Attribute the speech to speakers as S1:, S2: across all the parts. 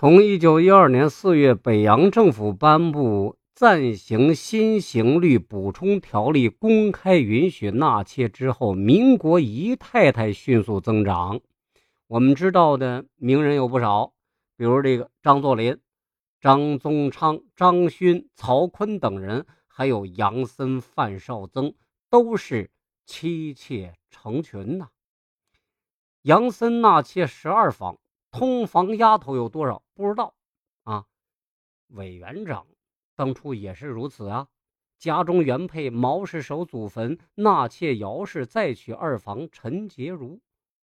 S1: 从一九一二年四月，北洋政府颁布暂行新刑律补充条例，公开允许纳妾之后，民国姨太太迅速增长。我们知道的名人有不少，比如这个张作霖、张宗昌、张勋、曹锟等人，还有杨森、范绍曾，都是妻妾成群呐。杨森纳妾十二房。通房丫头有多少？不知道啊。委员长当初也是如此啊。家中原配毛氏守祖坟，纳妾姚氏再娶二房陈洁如。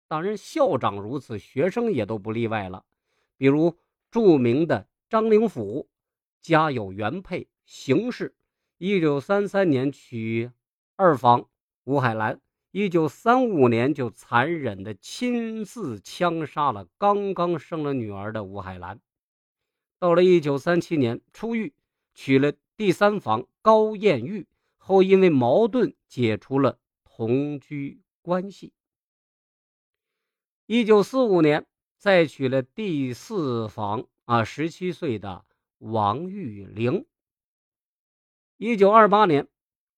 S1: 当然，校长如此，学生也都不例外了。比如著名的张灵甫，家有原配邢氏，一九三三年娶二房吴海兰。一九三五年，就残忍的亲自枪杀了刚刚生了女儿的吴海兰。到了一九三七年，出狱，娶了第三房高艳玉，后因为矛盾解除了同居关系。一九四五年，再娶了第四房啊，十七岁的王玉玲。一九二八年。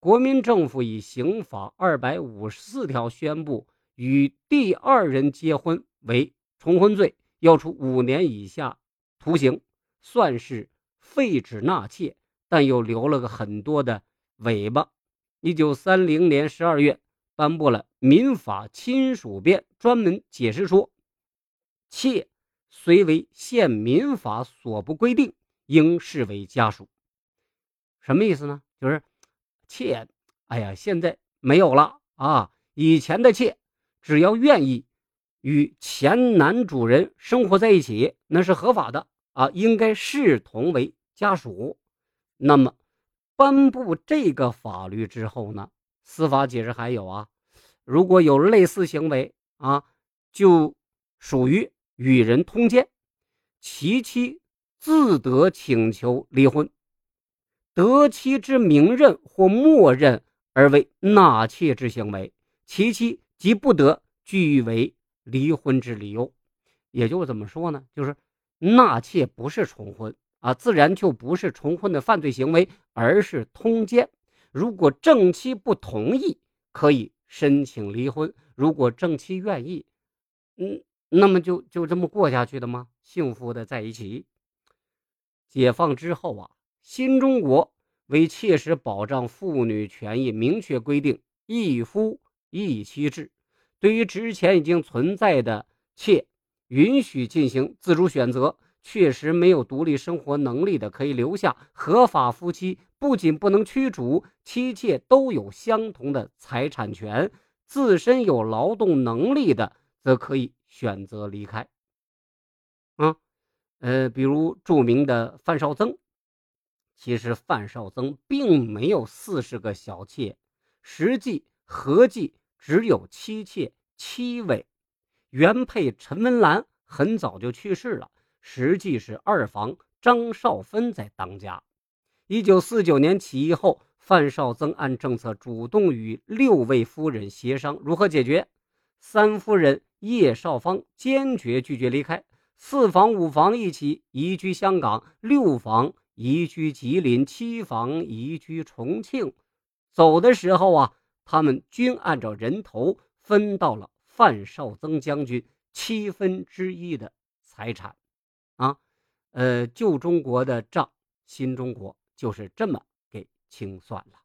S1: 国民政府以刑法二百五十四条宣布，与第二人结婚为重婚罪，要处五年以下徒刑，算是废止纳妾，但又留了个很多的尾巴。一九三零年十二月，颁布了《民法亲属编》，专门解释说，妾虽为现民法所不规定，应视为家属。什么意思呢？就是。妾，哎呀，现在没有了啊！以前的妾，只要愿意与前男主人生活在一起，那是合法的啊，应该视同为家属。那么，颁布这个法律之后呢？司法解释还有啊，如果有类似行为啊，就属于与人通奸，其妻自得请求离婚。得妻之明认或默认而为纳妾之行为，其妻即不得据为离婚之理由。也就是怎么说呢？就是纳妾不是重婚啊，自然就不是重婚的犯罪行为，而是通奸。如果正妻不同意，可以申请离婚；如果正妻愿意，嗯，那么就就这么过下去的吗？幸福的在一起。解放之后啊。新中国为切实保障妇女权益，明确规定一夫一妻制。对于之前已经存在的妾，允许进行自主选择。确实没有独立生活能力的，可以留下；合法夫妻不仅不能驱逐，妻妾都有相同的财产权。自身有劳动能力的，则可以选择离开。啊，呃，比如著名的范绍曾。其实范绍曾并没有四十个小妾，实际合计只有妻妾七位。原配陈文兰很早就去世了，实际是二房张少芬在当家。一九四九年起义后，范绍曾按政策主动与六位夫人协商如何解决。三夫人叶少芳坚决拒绝离开，四房五房一起移居香港，六房。移居吉林，七房移居重庆。走的时候啊，他们均按照人头分到了范绍曾将军七分之一的财产。啊，呃，旧中国的账，新中国就是这么给清算了。